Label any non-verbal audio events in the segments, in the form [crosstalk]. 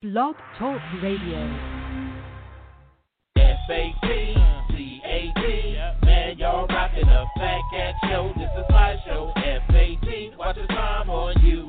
Blog Talk Radio. F-A-T-C-A-T. Man, y'all rocking a Fat Cat Show. This is my show. F-A-T. Watch the time on you.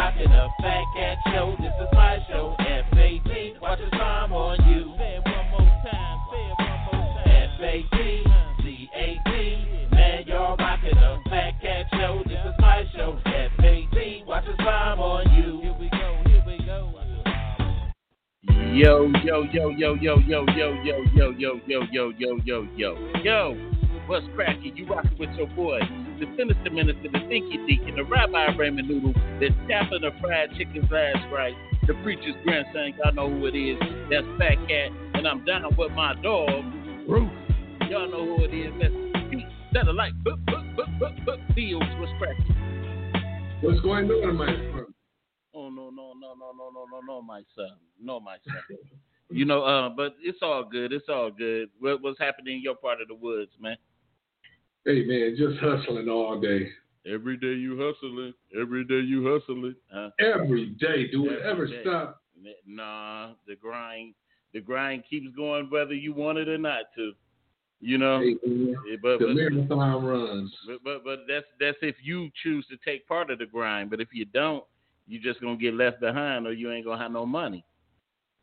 rocking a Fat Cat Show. This is my show. F-A-T. Watch the time on you. Say it one more time. Say it one more time. F-A-T-C-A-T. Man, y'all rocking a Fat Cat Show. This is my show. F-A-T. Watch the time on you. Here we go. Here we go. Yo, yo, yo, yo, yo, yo, yo, yo, yo, yo, yo, yo, yo, yo, yo, yo. What's cracking? You rocking with your boy, the sinister minister, the thinky deacon, the rabbi Raymond Noodle, the tapping the fried chicken's last right, the preacher's grandson. Y'all know who it is. That's Fat Cat, and I'm down with my dog, Ruth. Y'all know who it is. That's Pete Satellite. Boop, boop, boop, boop, boop. Fields. What's cracking? What's going on, my? Oh no no no no no no no no my son no my son. you know, uh, but it's all good. It's all good. What, what's happening in your part of the woods, man? Hey man, just hustling all day. Every day you hustling. Every day you hustling. Huh? Every day. Do it ever day. stop? Nah, the grind, the grind keeps going whether you want it or not to. You know, Hey, Yeah, but, the but, marathon runs. but but but that's that's if you choose to take part of the grind. But if you don't, you're just gonna get left behind, or you ain't gonna have no money.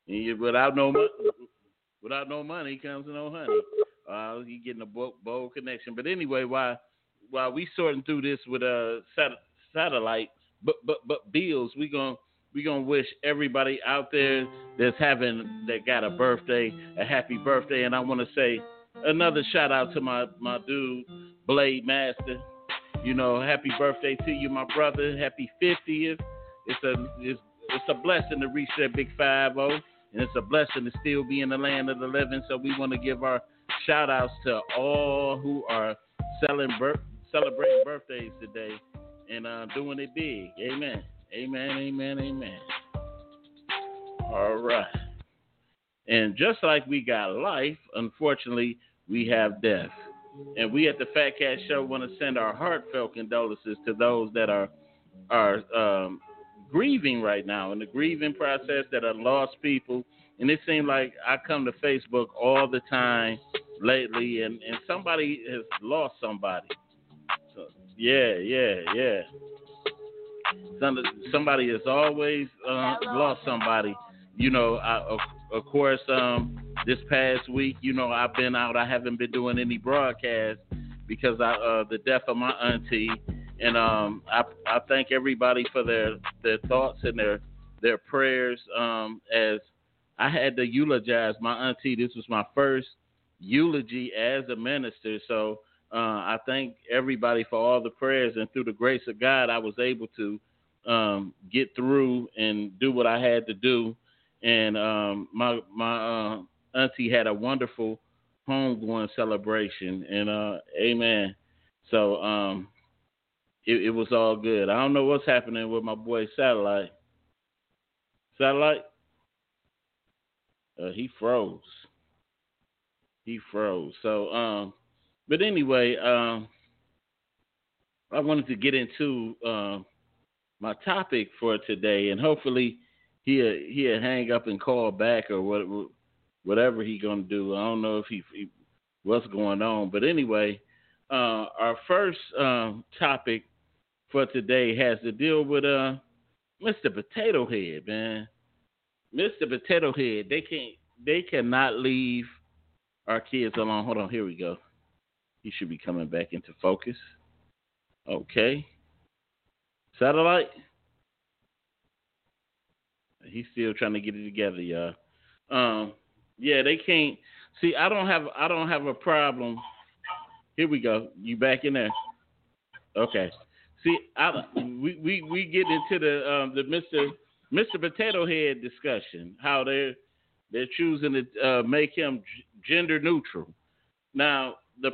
And you, without no money, without no money comes no honey. Uh, you getting a bold, bold connection. But anyway, while while we sorting through this with a sat- satellite, but but but bills, we gonna we gonna wish everybody out there that's having that got a birthday a happy birthday, and I want to say another shout out to my my dude Blade Master. You know, happy birthday to you, my brother. Happy 50th. It's a it's it's a blessing to reach that big five zero, and it's a blessing to still be in the land of the living. So we want to give our shout outs to all who are selling celebrating birthdays today and uh, doing it big. Amen. Amen. Amen. Amen. All right. And just like we got life, unfortunately, we have death. And we at the Fat Cat Show want to send our heartfelt condolences to those that are are um, grieving right now in the grieving process that are lost people. And it seems like I come to Facebook all the time lately, and, and somebody has lost somebody. So, yeah, yeah, yeah. Some, somebody has always uh, lost somebody. You know, I, of, of course, um, this past week, you know, I've been out. I haven't been doing any broadcasts because I, uh, the death of my auntie, and um, I, I thank everybody for their, their thoughts and their their prayers. Um, as I had to eulogize my auntie. This was my first eulogy as a minister, so uh, I thank everybody for all the prayers. And through the grace of God, I was able to um, get through and do what I had to do. And um, my my uh, auntie had a wonderful homegoing celebration, and uh, amen. So um, it, it was all good. I don't know what's happening with my boy Satellite. Satellite, uh, he froze. He froze. So, um, but anyway, um, I wanted to get into uh, my topic for today, and hopefully he'll he'll hang up and call back or what whatever he gonna do. I don't know if he, he what's going on, but anyway, uh, our first um, topic for today has to deal with uh, Mr. Potato Head, man. Mr. Potato Head, they can't they cannot leave our kids alone. Hold on, here we go. He should be coming back into focus. Okay. Satellite. He's still trying to get it together, y'all. Um, yeah, they can't see. I don't have. I don't have a problem. Here we go. You back in there? Okay. See, I, we we we get into the um, the Mister Mister Potato Head discussion. How they're they're choosing to uh, make him g- gender neutral. Now the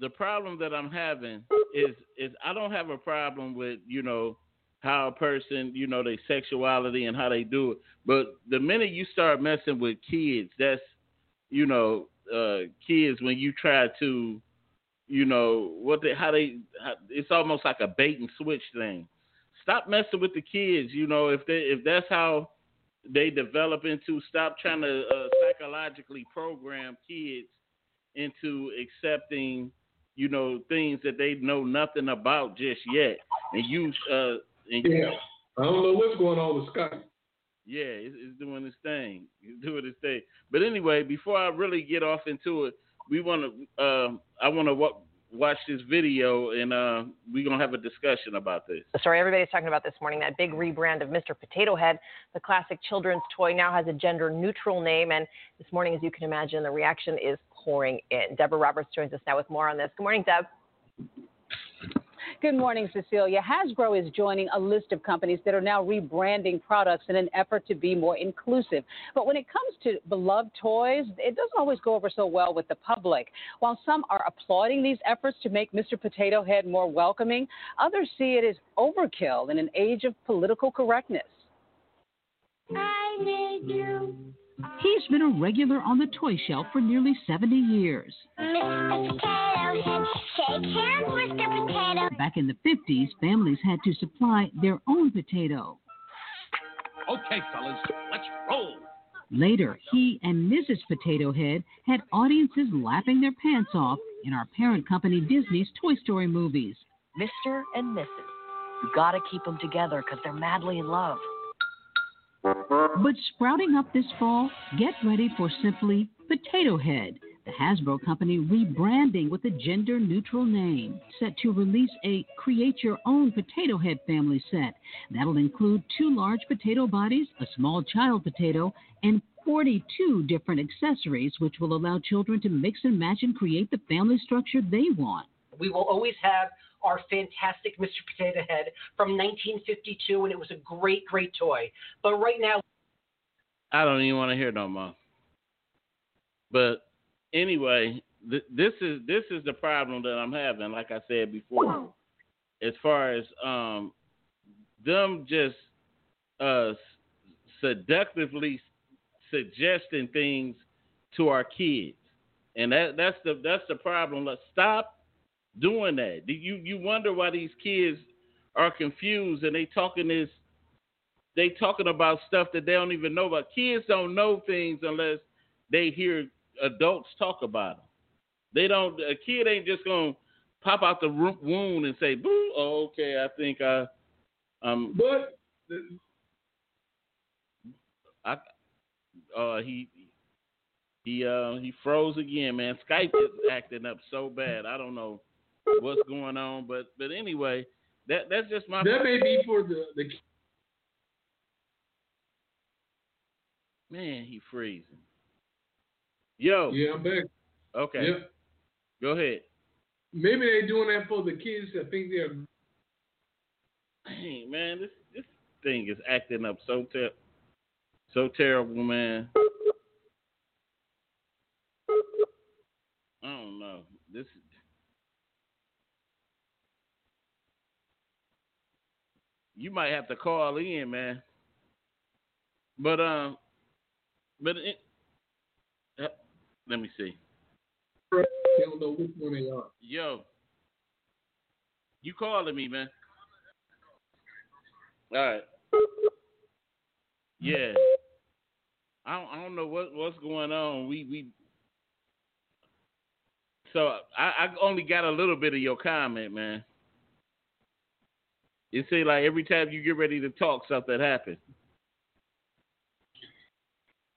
the problem that I'm having is is I don't have a problem with you know how a person you know their sexuality and how they do it, but the minute you start messing with kids, that's you know uh, kids when you try to you know what they how they how, it's almost like a bait and switch thing. Stop messing with the kids. You know if they if that's how they develop into stop trying to uh, psychologically program kids into accepting you know things that they know nothing about just yet and you uh and Yeah. I don't know what's going on with Scott. yeah it's, it's doing its thing it's doing its thing but anyway before i really get off into it we want to um i want to watch this video and uh we're gonna have a discussion about this The story everybody's talking about this morning, that big rebrand of Mr. Potato Head. The classic children's toy now has a gender neutral name. And this morning, as you can imagine, the reaction is pouring in. Deborah Roberts joins us now with more on this. Good morning, Deb. Good morning, Cecilia. Hasbro is joining a list of companies that are now rebranding products in an effort to be more inclusive. But when it comes to beloved toys, it doesn't always go over so well with the public. While some are applauding these efforts to make Mr. Potato Head more welcoming, others see it as overkill in an age of political correctness. He's been a regular on the toy shelf for nearly 70 years. Mr. Potato Head, shake hands, Mr. Potato. Back in the 50s, families had to supply their own potato. Okay, fellas, let's roll. Later, he and Mrs. Potato Head had audiences laughing their pants off in our parent company Disney's Toy Story movies. Mr. and Mrs. You gotta keep them together because they're madly in love. But sprouting up this fall, get ready for simply Potato Head, the Hasbro company rebranding with a gender neutral name, set to release a create your own potato head family set. That'll include two large potato bodies, a small child potato, and 42 different accessories, which will allow children to mix and match and create the family structure they want. We will always have our fantastic Mr. Potato Head from 1952, and it was a great, great toy. But right now, I don't even want to hear no more. But anyway, th- this is this is the problem that I'm having. Like I said before, as far as um, them just uh, seductively suggesting things to our kids, and that that's the that's the problem. Let's stop doing that. You you wonder why these kids are confused and they talking this they talking about stuff that they don't even know about. Kids don't know things unless they hear adults talk about them. They don't. A kid ain't just gonna pop out the wound and say, "Boo, oh, okay, I think I, um, But I, uh, he, he, uh, he froze again, man. Skype is acting up so bad. I don't know what's going on, but but anyway, that that's just my. that may be for the the Man, he freezing. Yo. yeah. I'm back. Okay. Yep. Go ahead. Maybe they're doing that for the kids that think they're Hey, man, this this thing is acting up so ter- so terrible, man. I don't know. This you might have to call in, man. But um, but it, uh, let me see. they don't know which one they are. Yo, you calling me, man? All right. Yeah. I don't, I don't know what what's going on. We we. So I, I only got a little bit of your comment, man. It seems like every time you get ready to talk, something happens.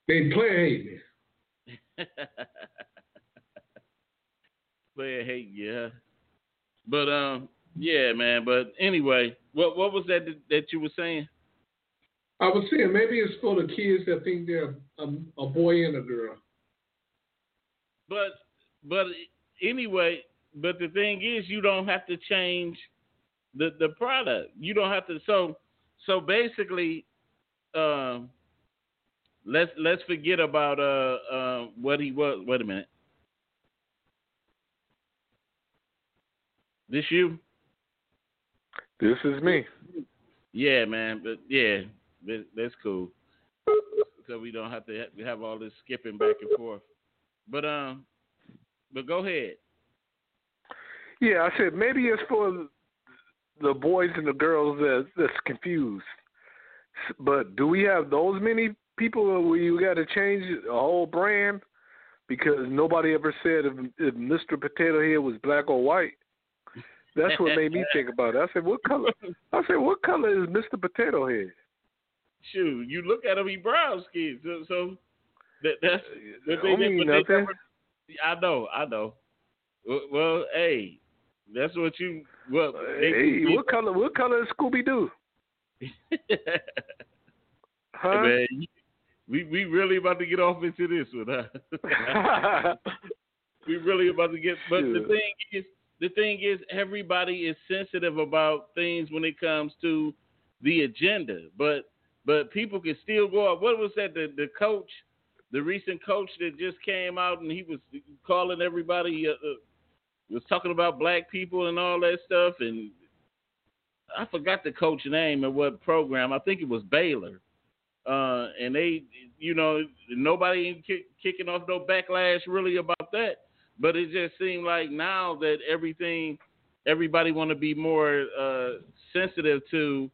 They play hate me. [laughs] Player hate, yeah. But um, yeah, man. But anyway, what what was that that you were saying? I was saying maybe it's for the kids that think they're a, a boy and a girl. But but anyway, but the thing is, you don't have to change the the product. You don't have to. So so basically, um, let's let's forget about uh uh what he was. Wait a minute. This you? This is me. Yeah, man. But yeah, that, that's cool. So we don't have to ha- have all this skipping back and forth. But um, but go ahead. Yeah, I said maybe it's for the boys and the girls that that's confused. But do we have those many people where you got to change a whole brand because nobody ever said if, if Mr. Potato Head was black or white? That's what made me think about it. I said, what color? I said, what color is Mr. Potato Head? Shoot, you look at him, he brown skin. So, so that that's uh, that Don't mean they nothing. I know, I know. Well, hey, that's what you. Well, they- Hey, what color? What color is Scooby Doo? [laughs] Huh? Man, we we really about to get off into this one, huh? [laughs] [laughs] we really about to get. But the thing is, the thing is, everybody is sensitive about things when it comes to the agenda. But but people can still go up. What was that? The the coach, the recent coach that just came out and he was calling everybody. Uh, uh, was talking about black people and all that stuff, and I forgot the coach name and what program. I think it was Baylor. Uh, and they, you know, nobody ain't kick, kicking off no backlash really about that. But it just seemed like now that everything, everybody want to be more uh, sensitive to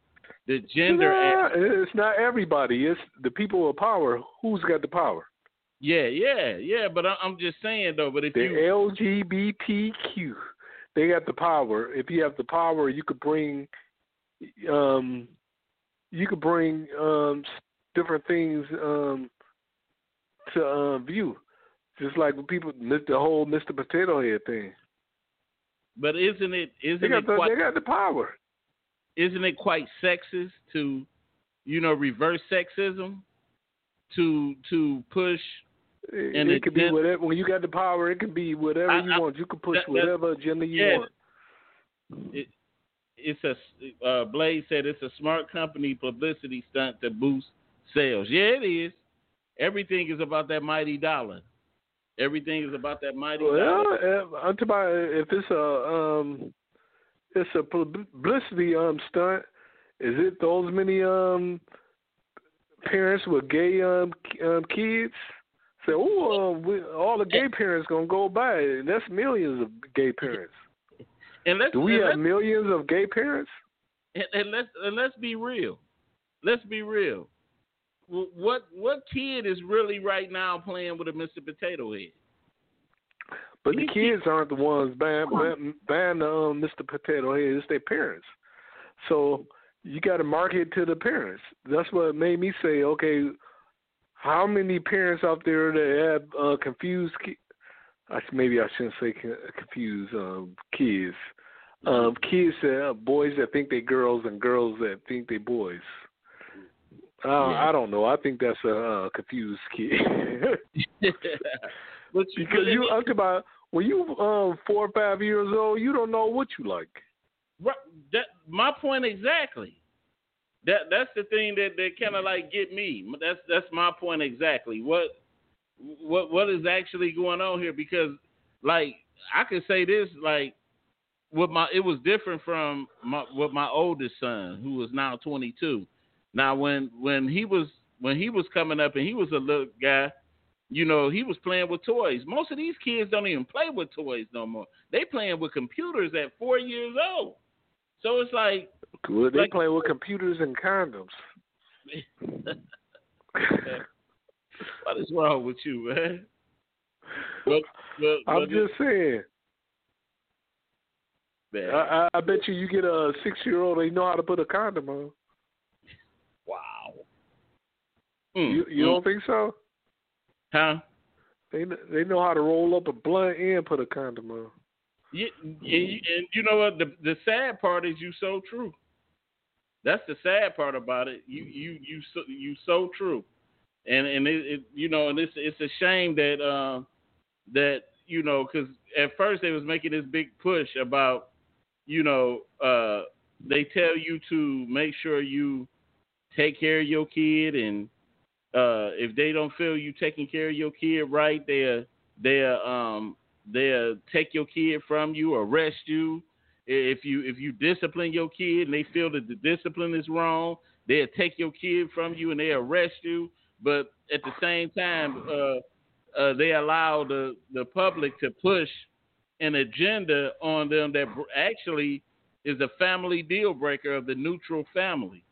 the gender. Nah, it's not everybody. It's the people of power. Who's got the power? Yeah, yeah, yeah. But I, I'm just saying though. But if The you, LGBTQ. They got the power. If you have the power, you could bring, um, you could bring um different things um to uh, view. Just like when people the whole Mr. Potato Head thing. but isn't it, They isn't it quite, they got the power. isn't it quite sexist to, you know, reverse sexism, to to push It, And it it could be whatever. When you got the power, it can be whatever I- you I- want. You can push that- whatever agenda you yeah. want. it, it's a uh, Blade said it's a smart company publicity stunt to boost sales. Yeah, it is. Everything is about that mighty dollar. Everything is about that mighty Well, dollar. uh, I'm talking about if it's a um, it's a publicity um stunt. Is it those many um parents with gay um, um kids? Say, oh, we, all the gay parents gonna go by. And that's millions of gay parents. And let's Do we have millions of gay parents? and, and let's and let's be real. Let's be real. What what kid is really right now playing with a Mr. Potato Head? But the kids aren't the ones buying, buying, buying the um, Mr. Potato Head. It's their parents. So you got to market to the parents. That's what made me say, okay, how many parents out there that have uh, confused? Ki- I, maybe I shouldn't say confused um, kids. Um, kids that uh, boys that think they girls and girls that think they boys. Uh, Yeah. I don't know. I think that's a uh, confused kid. [laughs] Because you it- about when you um four or five years old, you don't know what you like. Right. That my point exactly. That that's the thing that that kind of like get me. That's that's my point exactly. What what what is actually going on here? Because like I can say this like with my it was different from my with my oldest son who is now 22. Now when when he was when he was coming up and he was a little guy, you know, he was playing with toys. Most of these kids don't even play with toys no more. They playing with computers at 4 years old. So it's like Well, they Like- playing with computers and condoms. [laughs] what is wrong with you, man? But, but, I'm just saying. man, I, I, bet you you get a six year old they know how to put a condom on. wow. You you Mm, don't think so? Huh? They they know how to roll up a blunt and put a condom on. And, and you know what? The the sad part is you so true. That's the sad part about it. You you you so, you so true, and and it, it you know and it's it's a shame that um that you know because at first they was making this big push about you know uh they tell you to make sure you take care of your kid and uh if they don't feel you taking care of your kid right they'll they'll um they'll take your kid from you arrest you if you if you discipline your kid and they feel that the discipline is wrong they'll take your kid from you and they arrest you but at the same time uh uh, they allow the, the public to push an agenda on them that actually is a family deal breaker of the neutral family.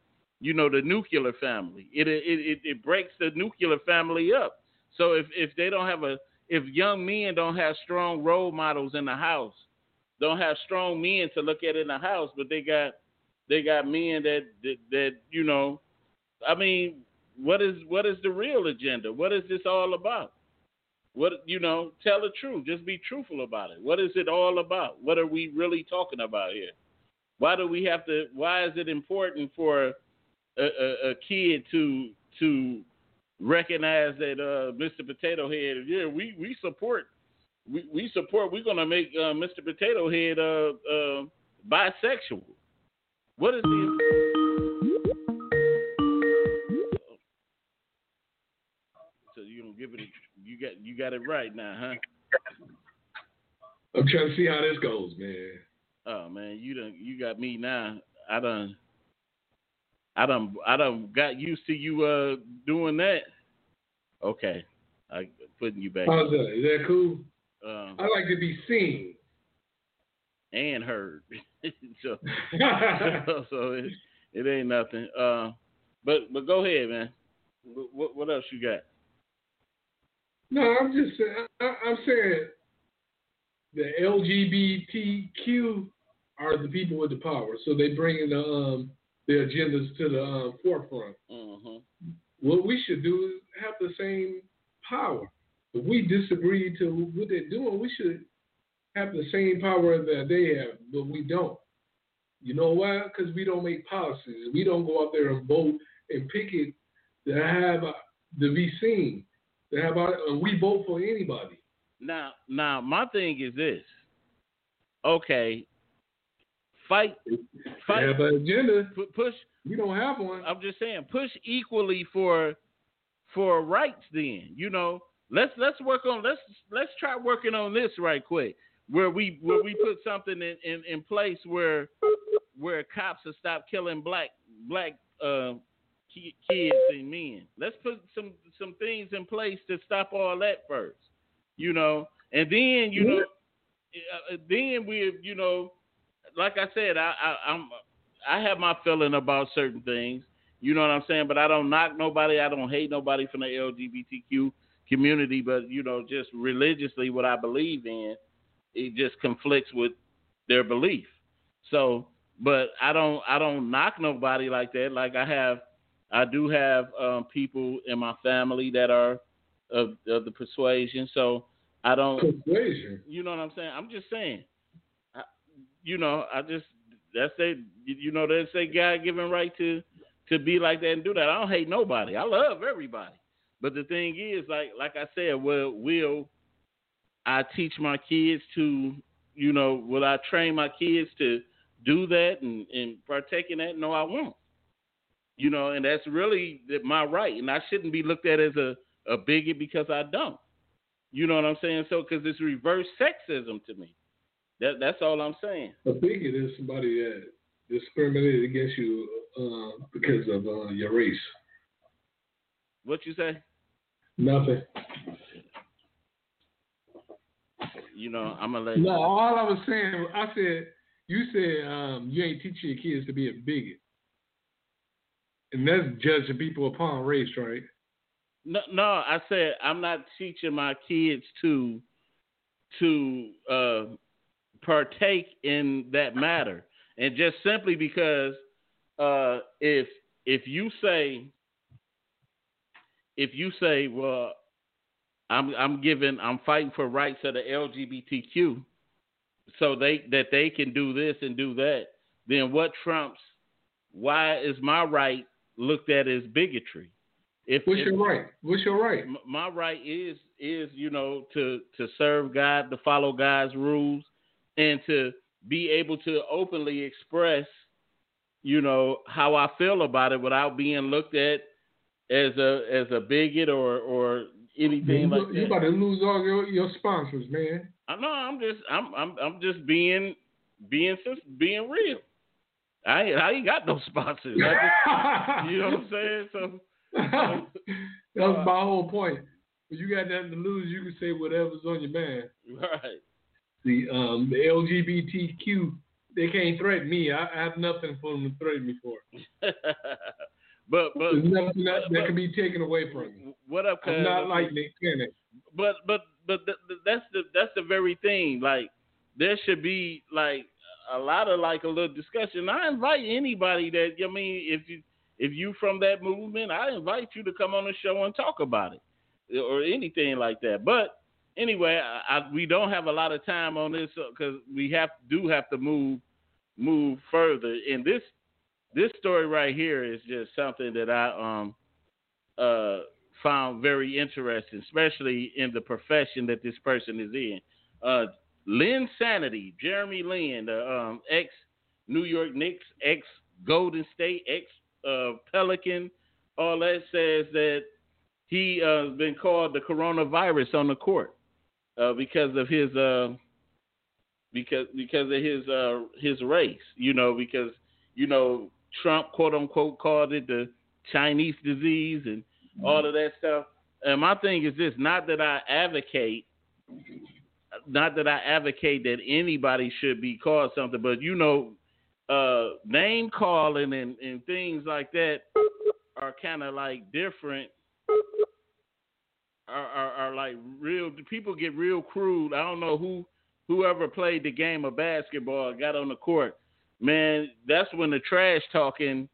You know, the nuclear family. It it it, it breaks the nuclear family up. So if if they don't have a if young men don't have strong role models in the house, don't have strong men to look at in the house, but they got they got men that that, that you know, I mean, what is what is the real agenda? What is this all about? What you know, tell the truth. Just be truthful about it. What is it all about? What are we really talking about here? Why do we have to? Why is it important for a, a, a kid to to recognize that uh, Mr. Potato Head? Yeah, we we support. We, we support. We're gonna make uh, Mr. Potato Head uh, uh, bisexual. What is the? So you gonna give it? A, you got you got it right now, huh? I'm trying to see how this goes, man. Oh man, you done you got me now. I done I done I done got used to you uh doing that. Okay. I putting you back. How's that? Is that cool? Um, I like to be seen. and heard. [laughs] so [laughs] [laughs] so it, it ain't nothing. Uh but but go ahead, man. What what else you got? No, I'm just saying. I, I'm saying the LGBTQ are the people with the power, so they bring in the um their agendas to the um, forefront. Mm-hmm. What we should do is have the same power. If we disagree to what they're doing, we should have the same power that they have, but we don't. You know why? Because we don't make policies. We don't go out there and vote and picket to have uh, to be seen. To have our, and we vote for anybody. Now now my thing is this. Okay. Fight fight have an agenda. pu- push You don't have one. I'm just saying, push equally for for rights. Then you know, let's let's work on let's let's try working on this right quick, where we where we put something in in, in place where where cops will stop killing black black uh, kids and men. Let's put some some things in place to stop all that first, you know, and then you know, uh, then we you know, like I said, I, I I'm I have my feeling about certain things. You know what I'm saying? But I don't knock nobody. I don't hate nobody from the LGBTQ community. But you know, just religiously, what I believe in, it just conflicts with their belief. So, but I don't I don't knock nobody like that. Like I have, I do have um, people in my family that are of, of the persuasion. So I don't Persuasion. you know what I'm saying? I'm just saying. You know, I just that's they. You know, they say God given right to to be like that and do that. I don't hate nobody. I love everybody. But the thing is, like like I said, well, will I teach my kids to, you know, will I train my kids to do that and, and partake in that? No, I won't. You know, and that's really my right, and I shouldn't be looked at as a a bigot because I don't. You know what I'm saying? So, because it's reverse sexism to me. That that's all I'm saying. A bigot is somebody that discriminated against you uh, because of uh, your race. What you say? Nothing. You know, I'm gonna let. No, all I was saying, I said, you said um, you ain't teaching your kids to be a bigot. And that's judging people upon race, right? No, no, I said I'm not teaching my kids to to uh, partake in that matter, and just simply because uh, if if you say if you say, well, I'm I'm giving I'm fighting for rights of the LGBTQ, so they that they can do this and do that. Then what trumps? Why is my right looked at as bigotry? If What's if- your right? What's your right? My right is is you know to to serve God, to follow God's rules, and to be able to openly express, you know, how I feel about it without being looked at as a as a bigot or or anything You, like you about to lose all your, your sponsors, man. I know I'm just I'm I'm I'm just being being being real. I ain't, I ain't got no sponsors. Just, [laughs] you know what I'm saying? So that's was uh, my whole point. When you got nothing to lose, you can say whatever's on your mind. [laughs] right. The um the LGBTQ they can't threaten me. I, I have nothing for them to threaten me for. [laughs] but but There's nothing that, that can be taken away from me. what up? I'm not like Nick Cannon. but but but th- th- that's the that's the very thing. Like there should be like a lot of like a little discussion. I invite anybody that I mean, if you if you from that movement, I invite you to come on the show and talk about it or anything like that. But anyway, I, I, we don't have a lot of time on this because we have do have to move move further. And this this story right here is just something that I um uh found very interesting, especially in the profession that this person is in. Uh, Lynn Sanity, Jeremy Lin, the um, ex New York Knicks, ex Golden State, ex uh, Pelican, all that says that he uh, has been called the coronavirus on the court uh, because of his uh, because because of his uh, his race. You know, because you know Trump quote unquote called it the Chinese disease and all of that stuff. And my thing is this: not that I advocate, not that I advocate that anybody should be called something, but you know, uh, name calling and, and things like that are kind of like different. Are, are are like real people get real crude. I don't know who whoever played the game of basketball got on the court. Man, that's when the trash talking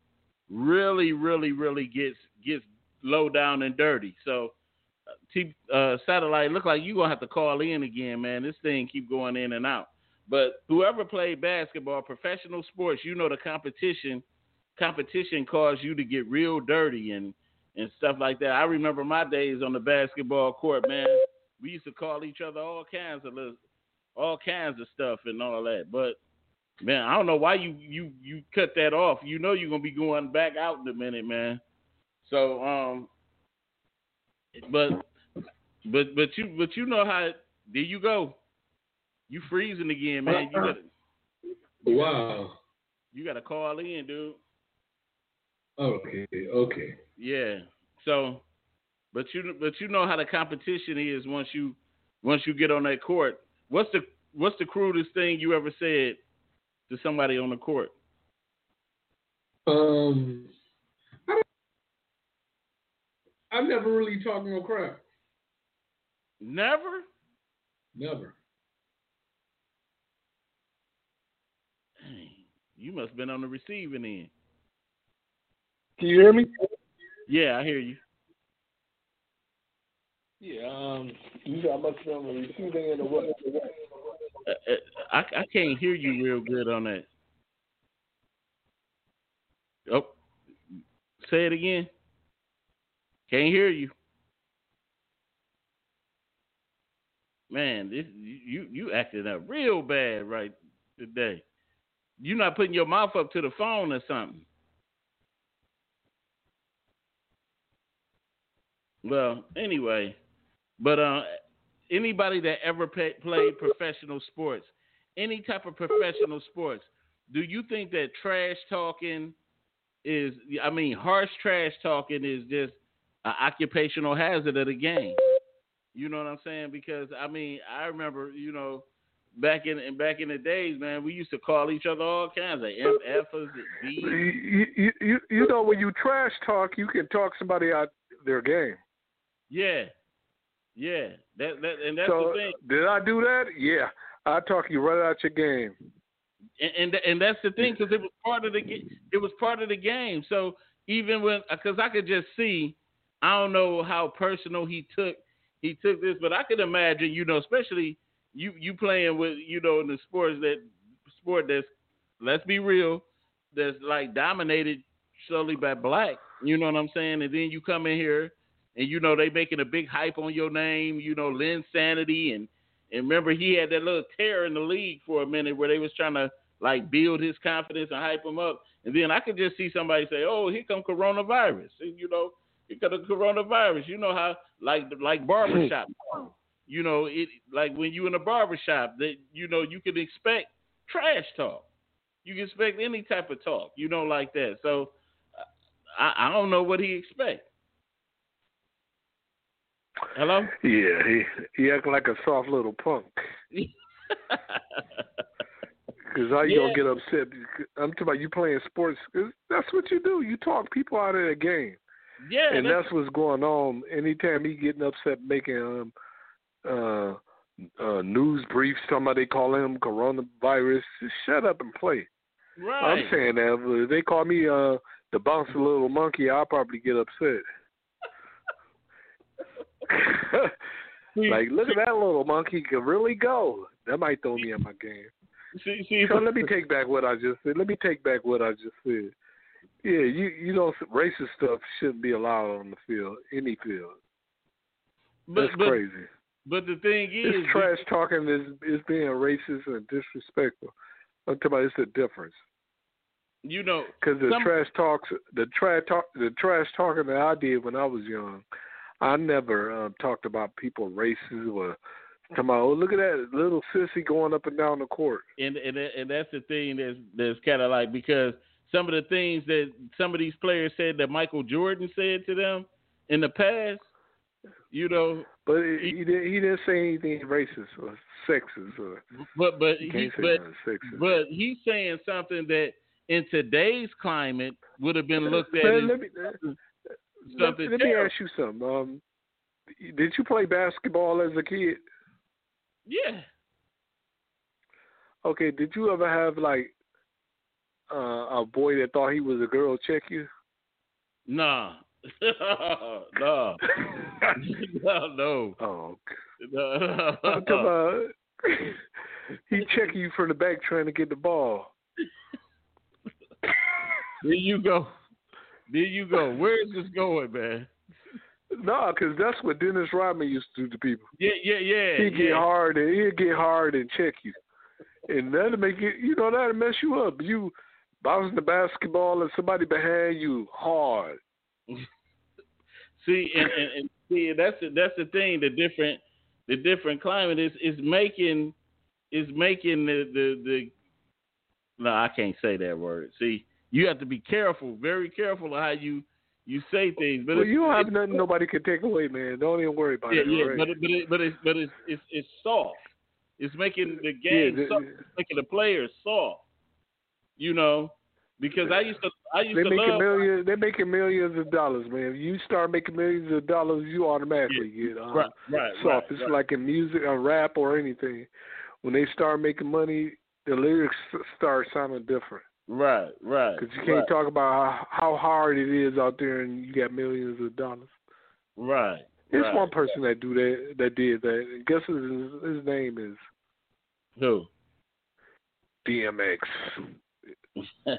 really, really, really gets gets low down and dirty. So, uh, T, uh, satellite look like you gonna have to call in again, man. This thing keep going in and out. But whoever played basketball, professional sports, you know the competition competition caused you to get real dirty and and stuff like that. I remember my days on the basketball court, man. We used to call each other all kinds of little, all kinds of stuff and all that. But man, I don't know why you you you cut that off. You know you're gonna be going back out in a minute, man. So um, but but but you but you know how there you go. You freezing again, man. You gotta Wow. you gotta call in, dude. Okay. Okay. Yeah. So, but you but you know how the competition is once you once you get on that court. What's the what's the crudest thing you ever said to somebody on the court? Um, I don't, I never really talked no crap. Never. Never. Dang, you must have been on the receiving end. Can you hear me? Yeah, I hear you. Yeah. Um. You got much the receiving end of what? Uh, uh, I I can't hear you real good on that. Oh, say it again. Can't hear you. Man, this you you acting up real bad right today. You're not putting your mouth up to the phone or something. Well, anyway, but uh, anybody that ever pay, played professional sports, any type of professional sports, do you think that trash talking is? I mean, harsh trash talking is just an occupational hazard of the game. You know what I'm saying? Because I mean, I remember, you know, back in back in the days, man, we used to call each other all kinds of MFs. You, you you you know when you trash talk, you can talk somebody out their game. Yeah, yeah. That that and that's so the thing. did I do that? Yeah, I talk you right out your game. and and, and that's the thing because it was part of the it was part of the game. So even when because I could just see, I don't know how personal he took he took this, but I can imagine, you know, especially you you playing with, you know, in the sports that sport that's let's be real, that's like dominated solely by black. You know what I'm saying? And then you come in here and you know they making a big hype on your name, you know, Linsanity and and remember he had that little tear in the league for a minute where they was trying to like build his confidence and hype him up. And then I could just see somebody say, "Oh, here come coronavirus." And, you know, here come the coronavirus. You know how like like barbershop. [clears throat] you know, it like when you in a barbershop that you know you can expect trash talk. You can expect any type of talk. You know, like that. So I, I don't know what he expect. Hello. Yeah, he he act like a soft little punk. [laughs] Because how you Yeah. gonna get upset? I'm talking about you playing sports. that's what you do. You talk people out of the game, Yeah, and that's- that's what's going on. Anytime he getting upset, making um uh uh news briefs, somebody call him coronavirus. Just shut up and play. right. I'm saying that. If they call me uh the bouncy little monkey, I'll probably get upset. [laughs] like, look at that little monkey can really go. That might throw me in my game. See, see, So let me take back what I just said. Let me take back what I just said. Yeah, you you know racist stuff shouldn't be allowed on the field, any field. but, That's but, crazy. But the thing is, This trash talking is is being racist and disrespectful. I'm talking about it's a difference. you know, Because the some- trash talks, the trash talk, the trash talking that I did when I was young, I never um, talked about people races or talking about. Oh, look at that little sissy going up and down the court. and and and that's the thing that's that's kind of like because some of the things that some of these players said that Michael Jordan said to them in the past, you know, But he, he didn't. He didn't say anything racist or sexist or. but but he but but he's saying something that in today's climate would have been looked at Man, as let me, something let me ask you something. Um, did you play basketball as a kid? Yeah. Okay. Did you ever have like uh, a boy that thought he was a girl check you? Nah. [laughs] no. no. [laughs] No. Oh. No. I'm talking about [laughs] he checking you from the back trying to get the ball. There you go. There you go. Where is this going, man? No, because that's what Dennis Rodman used to do to people. Yeah, yeah, yeah. He'd get yeah. hard and he'd get hard and check you, and that'll make it. You know that'll mess you up. You bouncing the basketball and somebody behind you hard. [laughs] See, and, and, and see, that's the, that's the thing. The different the different climate is is making is making the the the. No, I can't say that word. See, you have to be careful, very careful of how you you say things. But well, you don't have nothing nobody can take away, man. Don't even worry about yeah, it. yeah, right? but it, but it, but it's but it's it's it's soft. It's making the game the- soft. It's making the players soft. You know, because I used to I used they to making love millions. They're making millions of dollars, man. You start making millions of dollars, you automatically get um, Right, right, soft. right, it's right. like in music, or rap, or anything. When they start making money, the lyrics start sounding different. Right, right. Because you can't right, talk about how, hard it is out there, and you got millions of dollars. right. There's right. one person that do that that did that. And guess his his name is Who? DMX. [laughs]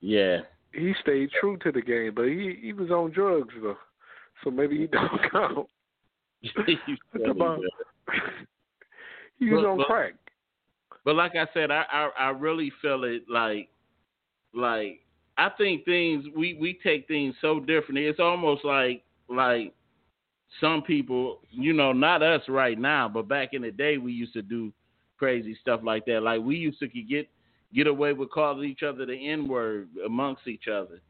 yeah. He stayed true to the game, but he he was on drugs though, so maybe he [laughs] don't count. [laughs] Funny, about- he was But- on but- crack. But like I said, I, I I really feel it like like I think things we we take things so differently. It's almost like like some people, you know, not us right now, but back in the day we used to do crazy stuff like that. Like we used to get get away with calling each other the N word amongst each other.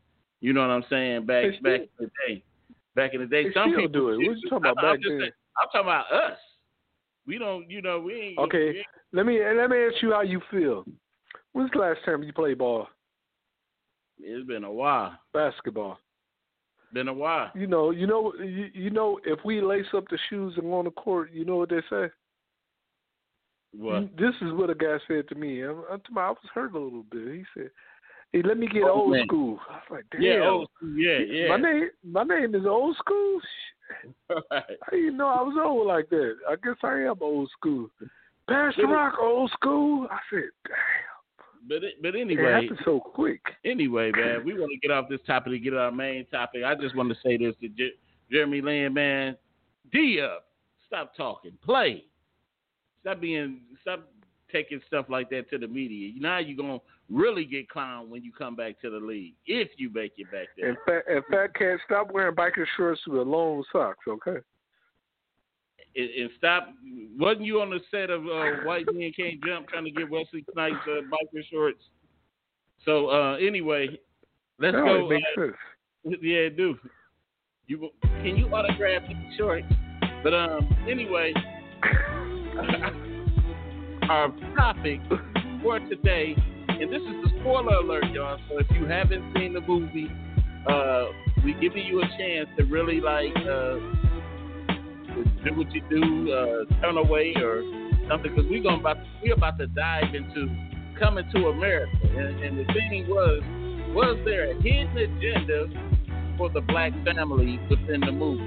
You know what I'm saying? Back back in the day. Back in the day. Some people do it. What you talking about I- I'm back just then? saying- I'm talking about us. We don't you know, we ain't Okay, we ain't- let me let me ask you how you feel. When's the last time you played ball, it's been a while. basketball? Been a while. You know, you know, you, you know, if we lace up the shoes and go on the court, you know what they say. What? This is what a guy said to me. I'm, I'm talking about- I was hurt a little bit. He said, "Hey, let me get Oh, old man. school." I was like, "Damn." Yeah, old school. Yeah, yeah. My name, my name is old school. Right. How you know I was old like that? I guess I am old school. Pastor Rock, old school. I said, damn. But it, but It anyway, happened so quick. anyway, man, we want to get off this topic to get our main topic. I just want to say this to Jer- Jeremy Lin, man. D up. Stop talking. Play. Stop being. Stop taking stuff like that to the media. Now you're gonna really get clowned when you come back to the league if you make it back there. And fat, and fat cat, stop wearing biker shorts with long socks, okay? and, and stop. Wasn't you on the set of uh, White Men Can't Jump trying to get Wesley Snipes uh, biker shorts? So uh, anyway, let's no, go. It makes uh, sense. Yeah, it do. You can you autograph these shorts? But um, anyway, [laughs] our topic for today, and this is the spoiler alert, y'all. So if you haven't seen the movie, uh, we giving you a chance to really like uh, do what you do, uh, turn away or something, because we're gonna about we're about to dive into coming to America, and, and the thing was, was there a hidden agenda for the black family within the movie?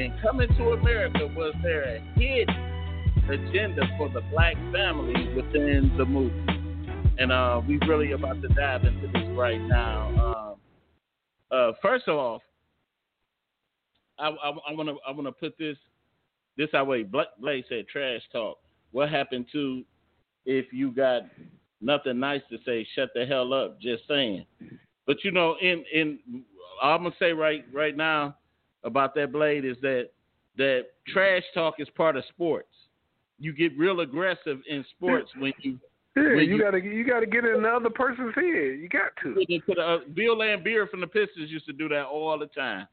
And coming to America, was there a hidden agenda for the black family within the movie? And uh, we really about to dive into this right now. Um, uh, first off, I, I, I want to I want to put this this our way. Bla- Blake said trash talk. What happened to if you got nothing nice to say? Shut the hell up. Just saying. But you know, in in I'm gonna say right right now about that blade is that that trash talk is part of sports. You get real aggressive in sports when you Yeah, when you, gotta you gotta get in the other person's head. You got to. to the, uh, Bill Laimbeer from the Pistons used to do that all the time.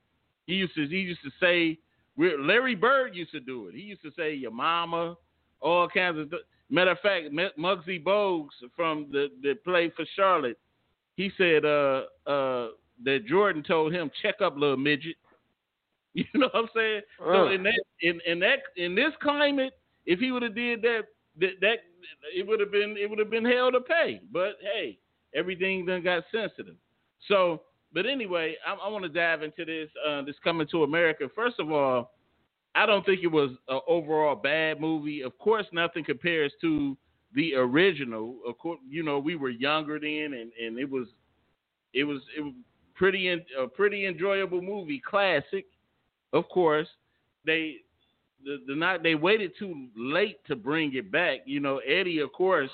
He used to he used to say we're- Larry Bird used to do it. He used to say your mama, all kinds of. th- Matter of fact, M- Muggsy Bogues from the that played for Charlotte, he said uh uh that Jordan told him check up little midget. [laughs] You know what I'm saying? So Uh. in that in, in that in this climate, if he would have did that, that that it would have been it would have been hell to pay. But hey, everything then got sensitive. So, but anyway, I, I want to dive into this uh, this coming to America. First of all, I don't think it was an overall bad movie. Of course, nothing compares to the original. Of course, you know we were younger then, and, and it was it was it was pretty en- a pretty enjoyable movie, classic. Of course, they the, the not they waited too late to bring it back. You know, Eddie, of course,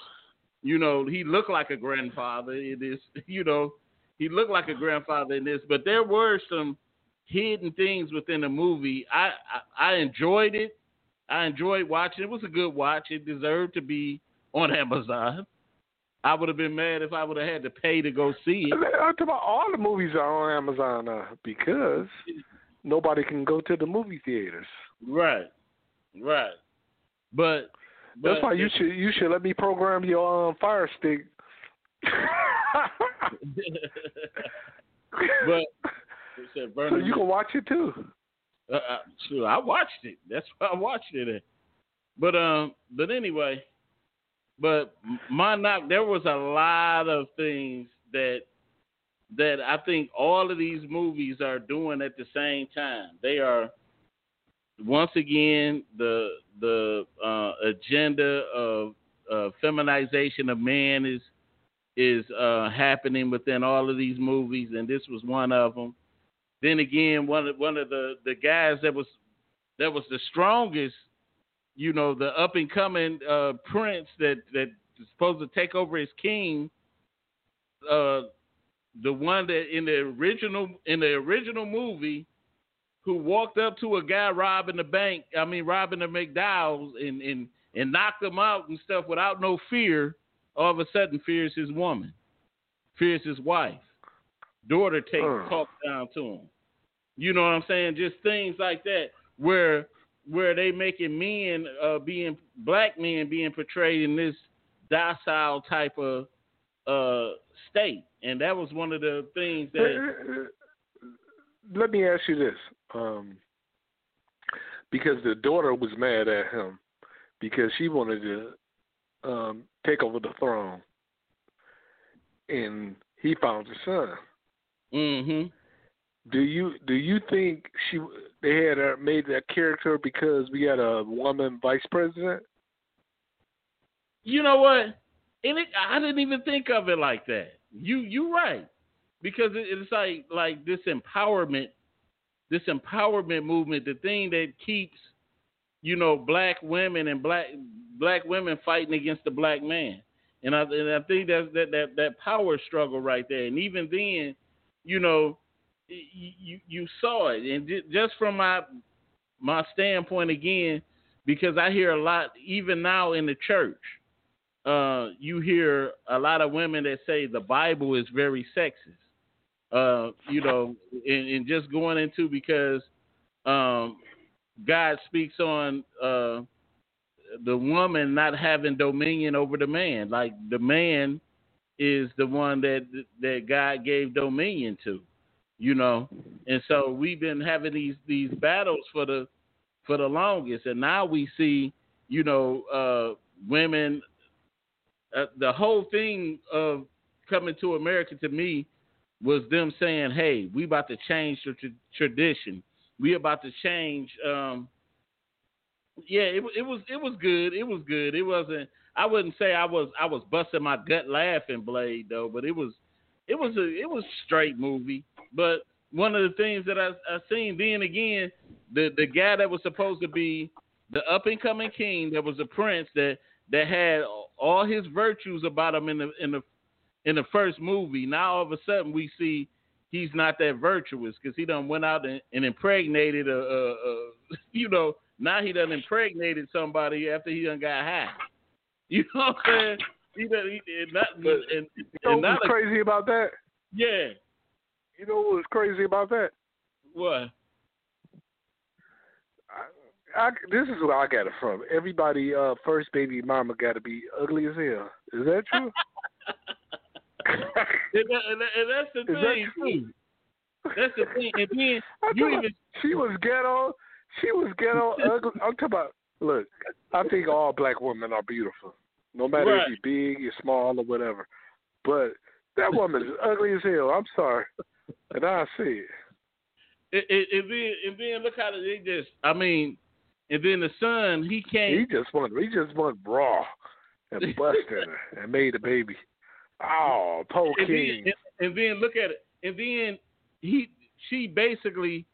you know he looked like a grandfather in this. [laughs] You know, he looked like a grandfather in this, but there were some hidden things within the movie. I, I I enjoyed it. I enjoyed watching. It was a good watch. It deserved to be on Amazon. I would have been mad if I would have had to pay to go see it. I'm talking about all the movies are on Amazon now because nobody can go to the movie theaters. Right, right. But, but That's why you should you should let me program your um, Fire Stick. [laughs] but [laughs] so you can watch it too. Uh, uh, sure, I watched it. That's why I watched it. But um, but anyway, but my knock, there was a lot of things that that I think all of these movies are doing at the same time. They are once again the the uh, agenda of uh, feminization of man is is uh, happening within all of these movies, and this was one of them. Then again, one of one of the, the guys that was that was the strongest, you know, the up and coming uh, prince that that is supposed to take over as king. Uh, the one that in the original in the original movie, who walked up to a guy robbing the bank, I mean robbing the McDowell's and and and knocked him out and stuff without no fear. All of a sudden, fears his woman, fears his wife, daughter takes Uh. talks down to him. You know what I'm saying? Just things like that where where they making men uh, being black men being portrayed in this docile type of uh, state, and that was one of the things that. Let me ask you this, um, because the daughter was mad at him because she wanted to um, take over the throne, and he found his son. Mm-hmm. Do you do you think she they had uh, made that character because we had a woman vice president? You know what? And it, I didn't even think of it like that. You you right because it, it's like like this empowerment, this empowerment movement, the thing that keeps you know black women and black black women fighting against the black man. And I and I think that's that that that power struggle right there. And even then, you know, you you saw it, and just from my my standpoint again, because I hear a lot even now in the church. Uh, you hear a lot of women that say the Bible is very sexist. Uh, you know, and, just going into because um, God speaks on uh, the woman not having dominion over the man. Like the man is the one that that God gave dominion to, you know. And so we've been having these these battles for the for the longest, and now we see, you know, uh, women. Uh, the whole thing of coming to America to me was them saying, "Hey, we about to change the tra- tradition. We about to change." Um, yeah, it, it was it was good. It was good. It wasn't. I wouldn't say I was I was busting my gut laughing, Blade though, but it was it was a it was straight movie. But one of the things that I I seen then again, the the guy that was supposed to be the up and coming king, that was a prince that that had all his virtues about him in the in the in the first movie. Now all of a sudden we see he's not that virtuous because he done went out and, and impregnated a, a, a [laughs] you know now he done impregnated somebody after he done got high. [laughs] You know what I'm saying? He done he, and not, and, and, You know and what's a- crazy about that? yeah. You know what's crazy about that? What? I, this is where I got it from. Everybody, uh, first baby mama got to be ugly as hell. Is that true? [laughs] [laughs] and, that, and, that, and that's the Is that thing true? That's the thing. And then [laughs] you even she was ghetto. She was ghetto [laughs] ugly. I'm talking about. Look, I think all black women are beautiful, no matter Right. if you're big, you're small, or whatever. But that woman is ugly as hell. I'm sorry, and I see it. and, then and then look how they just. I mean, and then the son he came. He just went. He just went raw and busted her and made a baby. Oh, and king. then, and, and then look at it. And then he she basically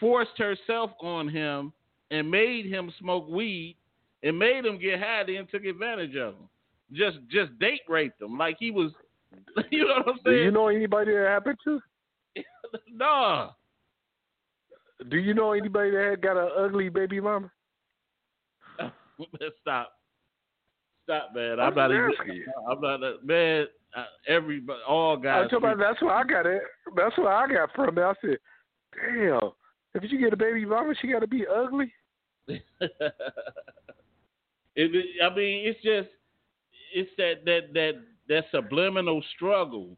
forced herself on him and made him smoke weed and made him get high and took advantage of him. Just just date raped him like he was [laughs] you know what I'm saying? Do you know anybody that happened to? [laughs] no. Do you know anybody that had got an ugly baby mama? [laughs] Stop. Stop, man. I'm I'm not even. I'm not. a- Man, uh, everybody, all guys. I'm talking about, that's where I got it. That's where I got from. I said, damn, if you get a baby mama, she got to be ugly. [laughs] it, I mean, it's just it's that that that that subliminal struggle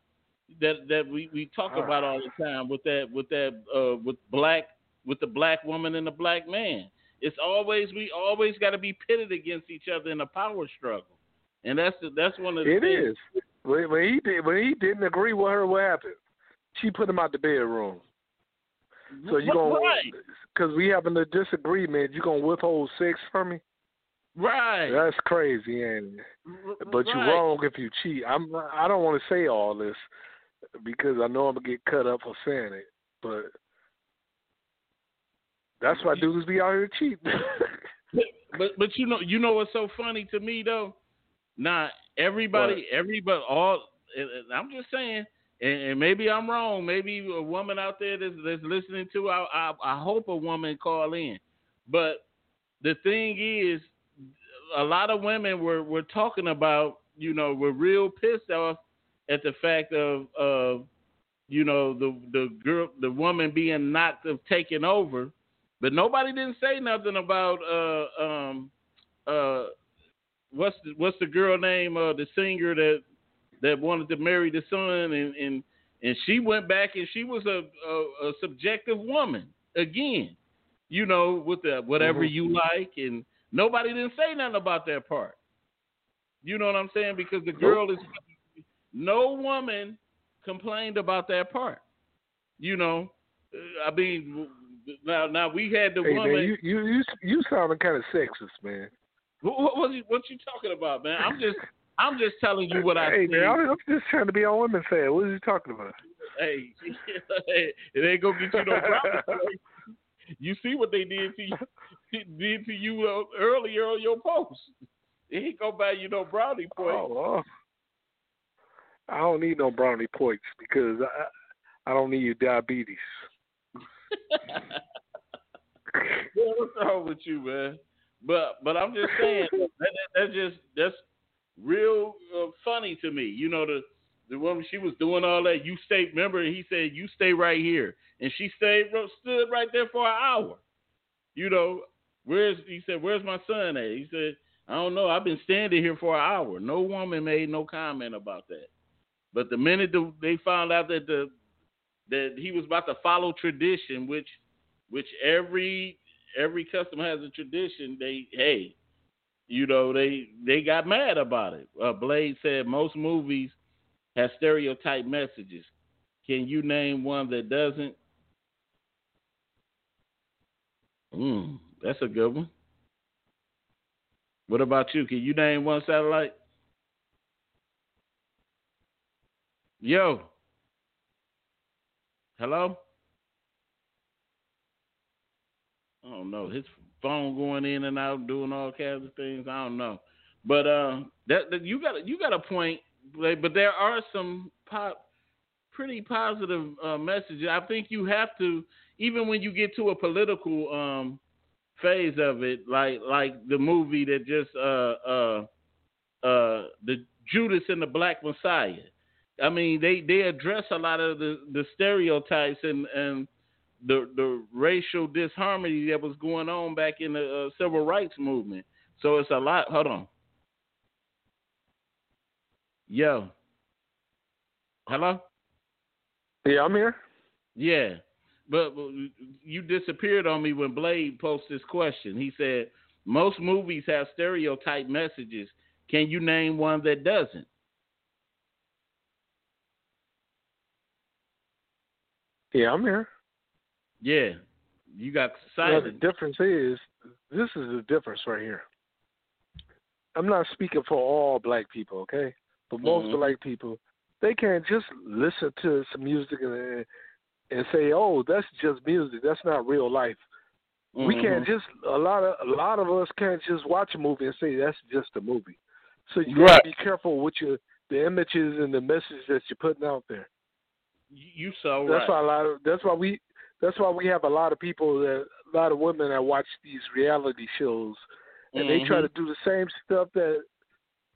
that that we we talk Ah. about all the time with that with that uh with black with the black woman and the black man. It's always we always got to be pitted against each other in a power struggle, and that's the, that's one of the It things. is. When, when he did, when he didn't agree with her, what happened? She put him out the bedroom. So you gonna, because we having a disagreement, you gonna withhold sex from me? right, That's crazy, and? But you're wrong if you cheat. I'm. I don't want to say all this because I know I'm gonna get cut up for saying it, but that's why dudes be out here cheating. [laughs] but but you know you know what's so funny to me though? Not everybody, everybody, all. I'm just saying, and, and maybe I'm wrong. Maybe a woman out there that's, that's listening to, I, I I hope a woman call in. But the thing is, a lot of women were were talking about, you know, were real pissed off at the fact of of you know the the girl the woman being knocked of taking over, but nobody didn't say nothing about uh um uh what's the what's the girl name uh the singer that that wanted to marry the son and and and she went back and she was a a, a subjective woman again, you know with the whatever Mhm. you like and nobody didn't say nothing about that part. You know what I'm saying? Because the girl is no woman complained about that part. You know, I mean, now now we had the Hey woman. man, you you you you sounding kind of sexist, man. what, what, what, you, what you talking about, man? I'm just I'm just telling you what I Hey man, I'm just trying to be on women's side. What are you talking about? [laughs] Hey, it ain't gonna get you no brownie. [laughs] You see what they did to you did to you uh, earlier on your post. It ain't gonna buy you no brownie points. Oh, well, I don't need no brownie points because I I don't need your diabetes. Yeah, what's wrong with you, man? But but I'm just saying [laughs] that, that, that's just that's real uh, funny to me. You know the the woman she was doing all that. You stay. Remember he said you stay right here, and she stayed stood right there for an hour. You know where's he said where's my son at? He said I don't know. I've been standing here for an hour. No woman made no comment about that. But the minute the, they found out that the that he was about to follow tradition, which which every every customer has a tradition. They hey, you know they they got mad about it. Uh, Blade said most movies have stereotype messages. Can you name one that doesn't? Mm, that's a good one. What about you? Can you name one satellite? Yo. Hello? I don't know. His phone going in and out, doing all kinds of things. I don't know. But uh, that, that you got you got a point. But there are some pop, pretty positive uh, messages. I think you have to, even when you get to a political um, phase of it, like like the movie that just uh uh uh the Judas and the Black Messiah. I mean, they they address a lot of the the stereotypes and and the the racial disharmony that was going on back in the uh, civil rights movement. So it's a lot. Hold on. Yo. Hello. Yeah, I'm here. Yeah, but but you disappeared on me when Blade posted this question. He said most movies have stereotype messages. Can you name one that doesn't? Yeah, I'm here. Yeah, you got Well, the difference is this is the difference right here. I'm not speaking for all black people, okay? But most Mhm. black people, they can't just listen to some music and and say, "Oh, that's just music. That's not real life." We can't Mhm. just a lot of a lot of us can't just watch a movie and say that's just a movie. So you Right. gotta be careful with your the images and the message that you're putting out there. You so That's right. why a lot of that's why we that's why we have a lot of people that a lot of women that watch these reality shows and they try Mhm. to do the same stuff that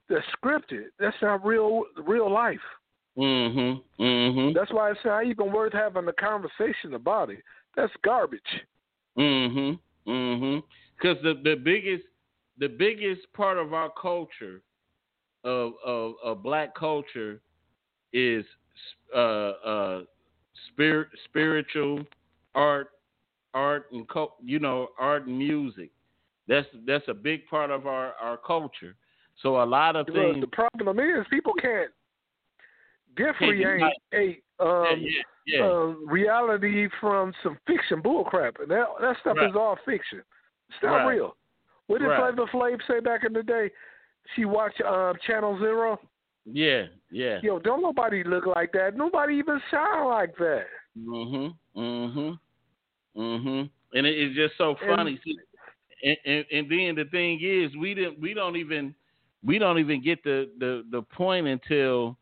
that's scripted. That's not real real life. Mhm. Mhm. That's why it's not even worth having a conversation about it. That's garbage. Mhm. Mhm. Because the the biggest the biggest part of our culture of of, of black culture is uh uh spirit spiritual art art and you know art and music. That's that's a big part of our our culture. So a lot of things. the problem is people can't differentiate um, yeah, yeah, yeah. um, reality from some fiction bullcrap, and that that stuff Right. is all fiction. It's not Right. real. What did Right. Flavor Flav say back in the day? She watched um, Channel Zero. Yeah, yeah. Yo, don't nobody look like that. Nobody even sound like that. Mhm. Mhm. Mhm. And it, it's just so And- funny. See, and, and and then the thing is, we didn't. We don't even. We don't even get the the the point until,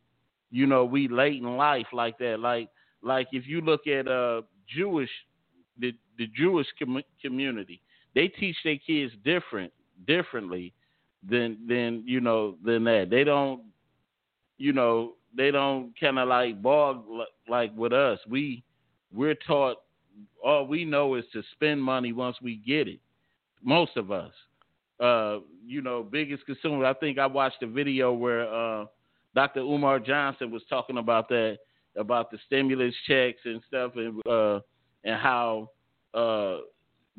you know, we late in life like that. Like like if you look at uh Jewish, the the Jewish com- community, they teach their kids different differently than than you know than that. They don't, you know, they don't kind of like bog like with us. We we're taught all we know is to spend money once we get it. Most of us, uh, you know, biggest consumer. I think I watched a video where uh, Dr. Umar Johnson was talking about that, about the stimulus checks and stuff, and uh, and how uh,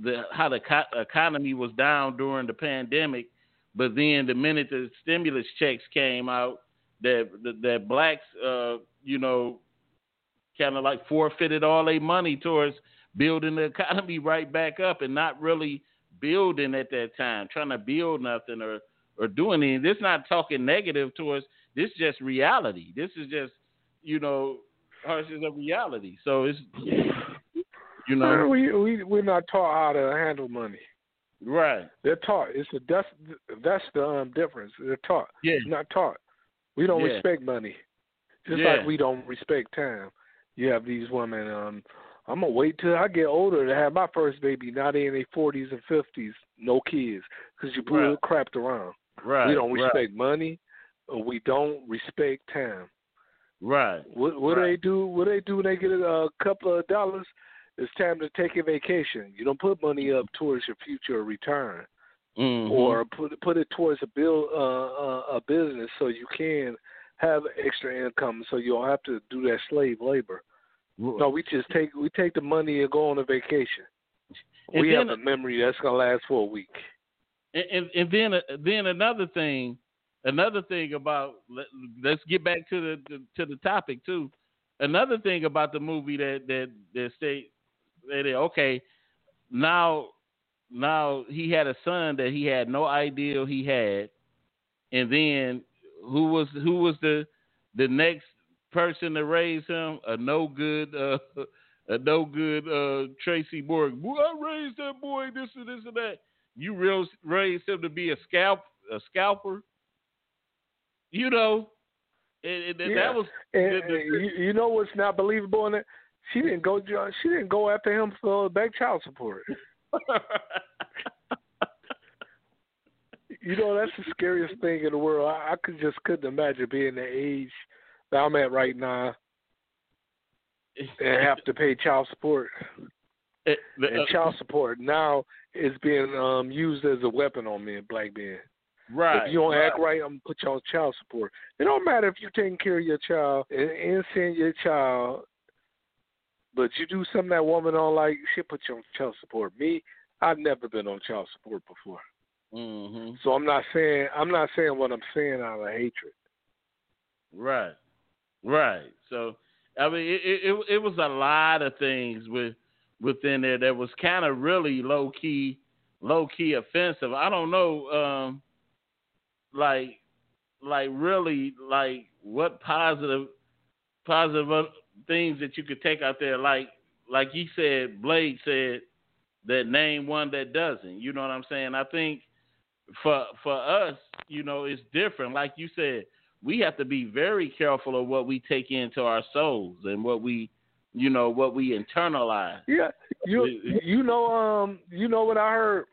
the how the co- economy was down during the pandemic, but then the minute the stimulus checks came out, that that, that blacks, uh, you know, kind of like forfeited all their money towards building the economy right back up and not really building at that time, trying to build nothing or or doing anything. This not talking negative towards this is just reality. This is just, you know, harshness of reality. So it's you know we we we're not taught how to handle money. Right. They're taught. It's a that's that's the um, difference. They're taught. Yeah. Not taught. We don't Yeah. respect money. Just Yeah. like we don't respect time. You have these women. Um, I'm gonna wait till I get older to have my first baby. Not in their 40s and 50s, no kids, because you Right. crapped around. Right. We don't right, respect money, or we don't respect time. Right. What what do they do? What they do when they get a couple of dollars? It's time to take a vacation. You don't put money up towards your future return, Mhm. or put put it towards a bill uh, uh, a business so you can have extra income, so you don't have to do that slave labor. No, we just take we take the money and go on a vacation. And we then- have a memory that's gonna last for a week. and, and, and then then another thing, another thing about let, let's get back to the, the to the topic too. Another thing about the movie that that that state that they- okay, now now he had a son that he had no idea he had, and then who was who was the the next person to raise him? A no good uh [laughs] a no good uh Tracy Morgan. I raised that boy this and this and that. You real raised him to be a scalp a scalper. You know, and, and Yeah. that was And, the- you, you know what's not believable in it? She didn't go. She didn't go after him for back child support. [laughs] You know, that's the scariest thing in the world. I, I could just couldn't imagine being the age that I'm at right now and have to pay child support. [laughs] Eh, the- And uh, child support now is being um used as a weapon on men, black men. right. If you don't right. act right, I'm gonna put you on child support. It don't matter if you're taking care of your child and, and seeing your child, but you do something that woman don't like, she'll put you on child support. Me, I've never been on child support before. hmm So I'm not saying I'm not saying what I'm saying out of hatred. Right, right. So I mean, it, it it was a lot of things with within there that was kind of really low key, low key offensive. I don't know, um, like like really like what positive positive things that you could take out there. Like like he said, Blade said that name one that doesn't. You know what I'm saying? I think for for us, you know, it's different. Like you said, we have to be very careful of what we take into our souls and what we, you know, what we internalize. Yeah, you you know um you know what I heard.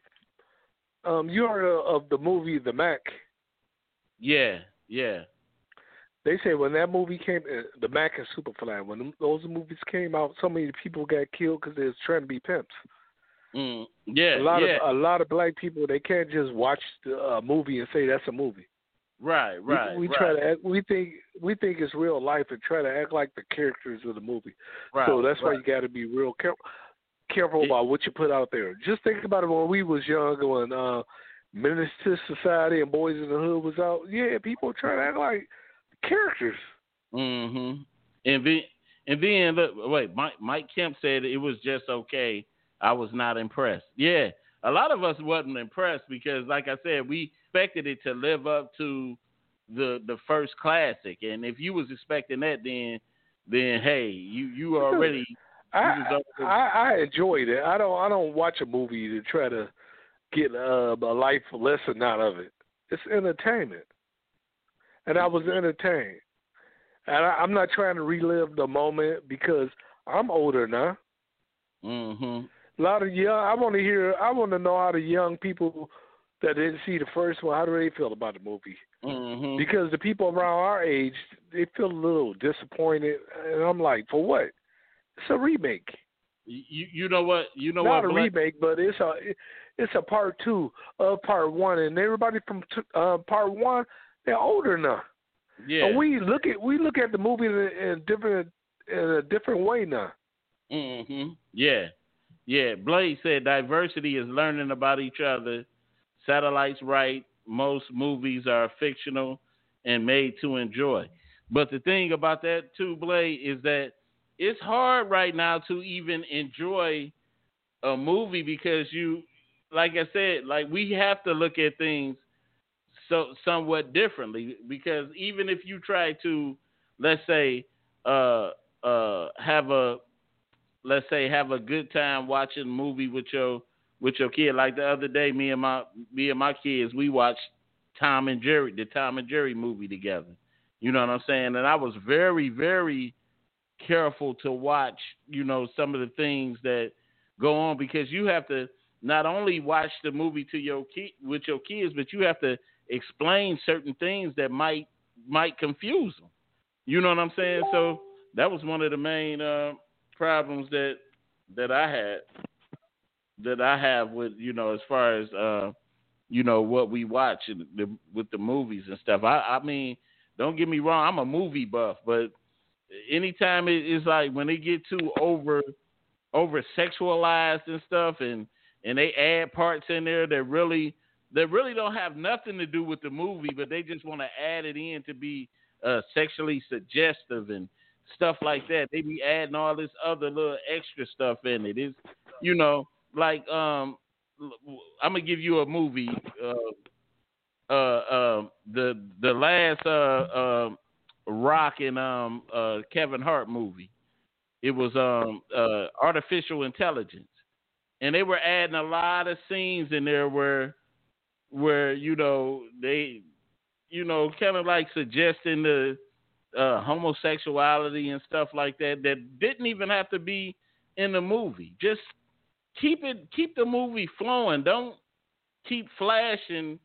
Um, you heard of, of the movie The Mack? Yeah, yeah, They say when that movie came, uh, The Mack and Superfly, when those movies came out, so many people got killed because they was trying to be pimps. mm, yeah, a lot yeah. of a lot of black people they can't just watch the uh, movie and say that's a movie. right, right. We, right, try to act, we think we think it's real life and try to act like the characters of the movie. right, so that's why you got to be real careful careful about what you put out there. Just think about it when we was young when uh Menace to Society and Boys in the Hood was out. Yeah, people try to act like characters. Mm-hmm. And then, and then look, wait, Mike, Mike Kemp said it was just okay. I was not impressed. Yeah, a lot of us wasn't impressed because, like I said, we expected it to live up to the the first classic, and if you was expecting that, then then hey, you you already. I, I I enjoyed it. I don't I don't watch a movie to try to get uh, a life lesson out of it. It's entertainment, and I was entertained. And I, I'm not trying to relive the moment because I'm older now. Mm-hmm. A lot of young. I want to hear. I want to know how the young people that didn't see the first one. How do they feel about the movie? Mm-hmm. Because the people around our age, they feel a little disappointed, and I'm like, for what? It's a remake. You you know what you know Not what a Black- remake, but it's a it's a part two of part one, and everybody from t- uh, part one they're older now. Yeah. And we look at we look at the movie in a, in different in a different way now. hmm Yeah. Yeah. Blade said diversity is learning about each other. Satellites right. Most movies are fictional and made to enjoy. But the thing about that too, Blade, is that it's hard right now to even enjoy a movie because you, like I said, like we have to look at things so somewhat differently because even if you try to, let's say, uh, uh, have a, let's say, have a good time watching a movie with your with your kid. Like the other day, me and my me and my kids, we watched Tom and Jerry, the Tom and Jerry movie together. You know what I'm saying? And I was very, very careful to watch, you know, some of the things that go on because you have to not only watch the movie to your kid with your kids, but you have to explain certain things that might might confuse them. You know what I'm saying? So that was one of the main uh, problems that that I had that I have with you know as far as uh, you know what we watch in the, with the movies and stuff. I I mean, don't get me wrong, I'm a movie buff, but anytime it is like when they get too over over sexualized and stuff and and they add parts in there that really that really don't have nothing to do with the movie, but they just want to add it in to be uh, sexually suggestive and stuff like that. They be adding all this other little extra stuff in it. It's you know like um I'm gonna give you a movie. Uh, uh, uh, the the last uh, uh, Rock and um, uh, Kevin Hart movie. It was um, uh, artificial intelligence, and they were adding a lot of scenes in there where where you know they you know kind of like suggesting the uh, homosexuality and stuff like that that didn't even have to be in the movie. Just keep it keep the movie flowing. Don't keep flashing,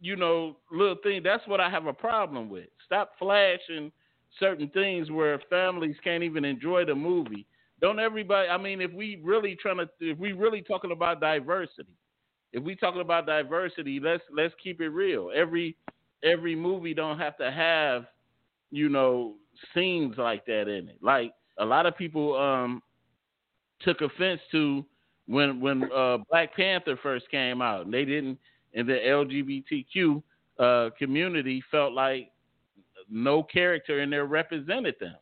you know, little things. That's what I have a problem with. Stop flashing certain things where families can't even enjoy the movie. Don't everybody I mean if we really trying to if we really talking about diversity, if we talking about diversity, let's let's keep it real. Every every movie don't have to have, you know, scenes like that in it. Like a lot of people um took offense to when when uh, Black Panther first came out, and they didn't, and the LGBTQ uh, community felt like no character in there represented them.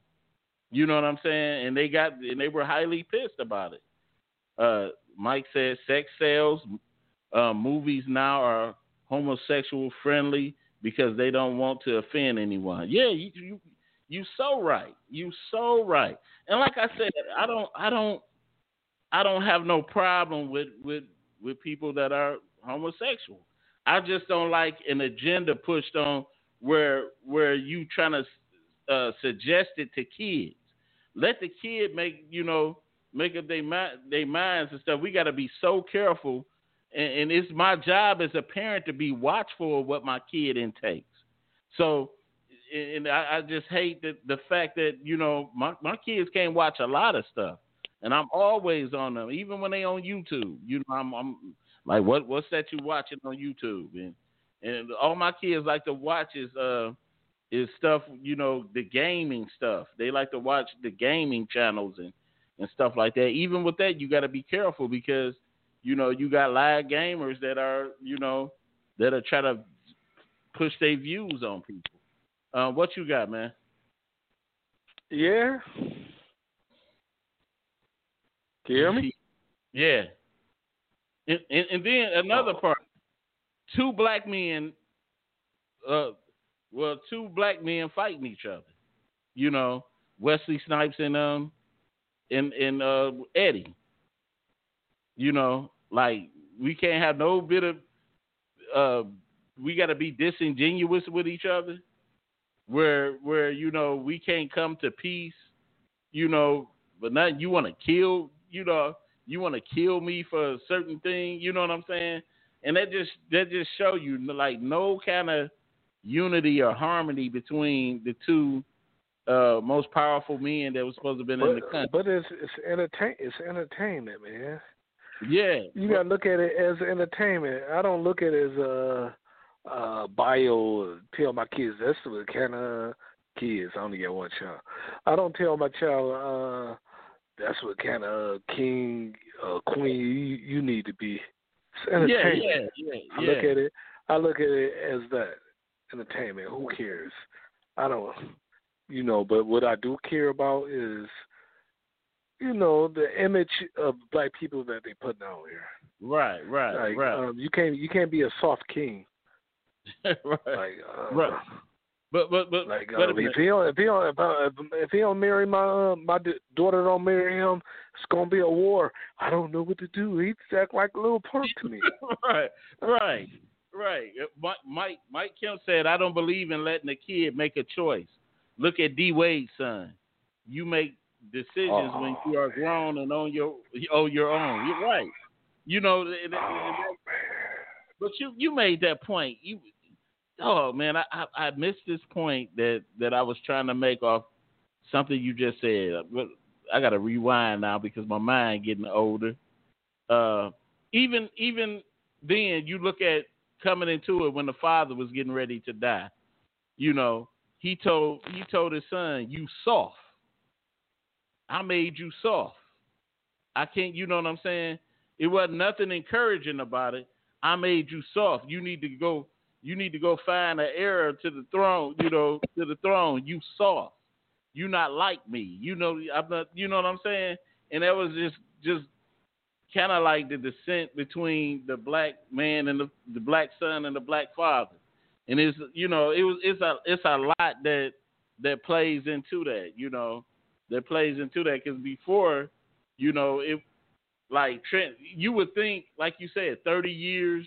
You know what I'm saying? And they got and they were highly pissed about it. Uh, Mike said sex sales. Uh, movies now are homosexual friendly because they don't want to offend anyone. Yeah, you you you so right. You so right. And like I said, I don't I don't I don't have no problem with with with people that are homosexual. I just don't like an agenda pushed on where where you trying to uh, suggest it to kids. Let the kid make you know make up their mind their minds and stuff. We got to be so careful, and, it's my job as a parent to be watchful of what my kid intakes. So, and I, I just hate that the fact that you know my my kids can't watch a lot of stuff and I'm always on them, even when they on YouTube. You know, I'm, I'm like, what what's that you watching on YouTube? And and all my kids like to watch is uh is stuff, you know, the gaming stuff. They like to watch the gaming channels and and stuff like that. Even with that, you got to be careful because you know you got live gamers that are you know that are trying to push their views on people. Uh, what you got, man? Yeah, can you hear me? [laughs] Yeah. And, and, and then another Oh. part, two black men, uh, well, two black men fighting each other. You know, Wesley Snipes and um, and and uh Eddie. You know, like we can't have no bit of, uh, we got to be disingenuous with each other. Where where you know we can't come to peace. You know, but not you want to kill you know, you want to kill me for a certain thing, you know what I'm saying? And that just that just show you like no kind of unity or harmony between the two uh, most powerful men that was supposed to have been in the country. but it's it's entertain it's entertainment, man. Yeah, You gotta look at it as entertainment. I don't look at it as a, a bio. Tell my kids that's what kind of kids. I only got one child. I don't tell my child uh, that's what kind of king, uh, queen you, you need to be. It's yeah, entertainment. yeah, yeah, I look at it. I look at it as that entertainment. Who cares? I don't, you know. But what I do care about is you know, the image of black people that they put out here. Right, right, Like, right, um, you can't you can't be a soft king. [laughs] right, Like, uh, right. But but but Like uh, if he don't if he don't if, uh, if, he don't marry my uh, my daughter don't marry him, it's gonna be a war. I don't know what to do. He act like a little punk to me. [laughs] right, right, right. Mike, Mike Mike Kemp said, "I don't believe in letting a kid make a choice." Look at D Wade's son. You make decisions when you are grown and on your on your own. You're right. You know, and- and- and- but you you made that point. You, oh man, I, I I missed this point that that I was trying to make off something you just said. But I got to rewind now because my mind getting older. Uh, even even then, you look at coming into it when the father was getting ready to die. You know, he told he told his son, "You soft. I made you soft. I can't. You know what I'm saying? It wasn't nothing encouraging about it. I made you soft. You need to go. You need to go find an heir to the throne. You know, to the throne. You soft. You not like me. You know, I'm not. You know what I'm saying? And that was just just kind of like the descent between the black man and the the black son and the black father. And it's you know it was it's a it's a lot that that plays into that. You know that plays into that because before you know it like Trent, you would think like you said 30 years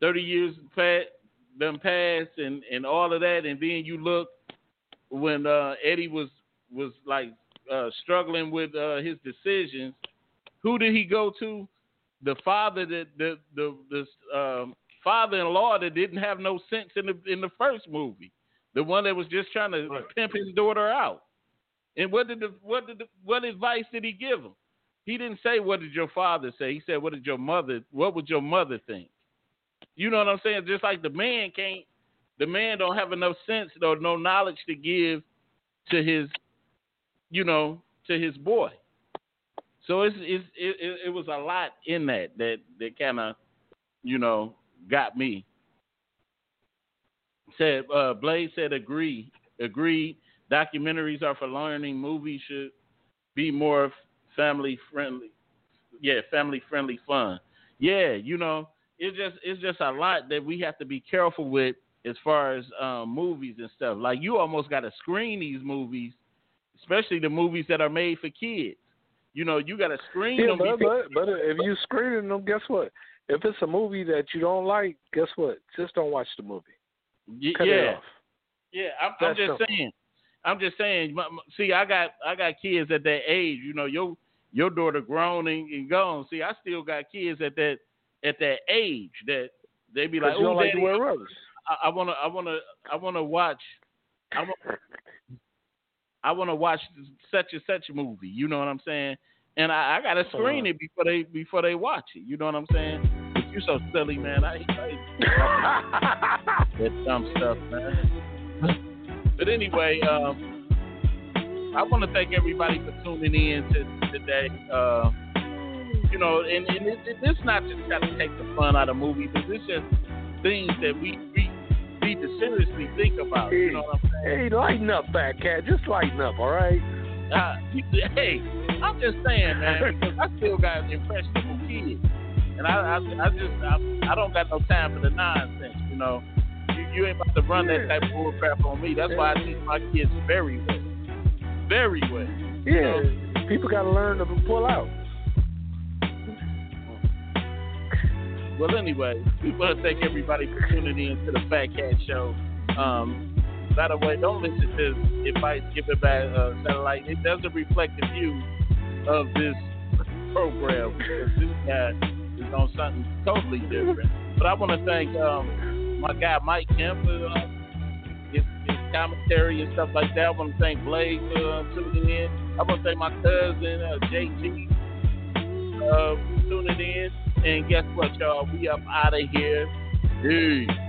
30 years pat done past and and all of that and then you look when uh Eddie was was like uh struggling with uh his decisions who did he go to? The father that the the the um father-in-law that didn't have no sense in the in the first movie. The one that was just trying to pimp his daughter out and what did the what did the, what advice did he give him he didn't say what did your father say he said what did your mother what would your mother think you know what I'm saying? Just like the man can't, the man don't have enough sense or no knowledge to give to his, you know, to his boy. So it's, it's it, it, it was a lot in that that that kind of, you know, got me. Said uh, Blaze said agree, agreed. Documentaries are for learning. Movies should be more family friendly. Yeah, family friendly fun. Yeah, you know, it's just it's just a lot that we have to be careful with as far as um, movies and stuff. Like you almost got to screen these movies, especially the movies that are made for kids. You know, you got to screen Yeah, them. but, because- but but if you screening them, guess what? If it's a movie that you don't like, guess what? Just don't watch the movie. Cut it yeah, off. yeah. I'm, I'm just simple. saying. I'm just saying. See, I got I got kids at that age. You know, your your daughter grown and, and gone. See, I still got kids at that at that age that they be like, "Oh, like daddy, wear rubbers. I, I wanna, I wanna, I wanna watch. I want, [laughs] I wanna watch such and such movie. You know what I'm saying? And I, I gotta screen it before they before they watch it. You know what I'm saying? You're so silly, man. I, I [laughs] that dumb stuff, man. But anyway, um, I want to thank everybody for tuning in to today. Uh, you know, and, and it, it, it's not just trying to take the fun out of movies, but it's just things that we we need to seriously think about. You know what I'm saying? Hey, lighten up, fat cat. Just lighten up, all right? Uh, hey, I'm just saying, man, because I still got impressionable kids, and I, I, I just, I, I don't got no time for the nonsense. You know, you, you ain't about to run that type of bullcrap on me. That's why I teach my kids very well, very well. Yeah, people got to learn to pull out. Well, anyway, we want to thank everybody for tuning in to the Fat Cat Show. Um, by the way, don't listen to advice given by uh, satellite. It doesn't reflect the view of this program. because This guy is on something totally different. But I want to thank um, my guy Mike Kemp for uh, his, his commentary and stuff like that. I want to thank Blake for uh, tuning in. I want to thank my cousin uh, JT uh, tuning in. And guess what, y'all? We up out of here. Peace.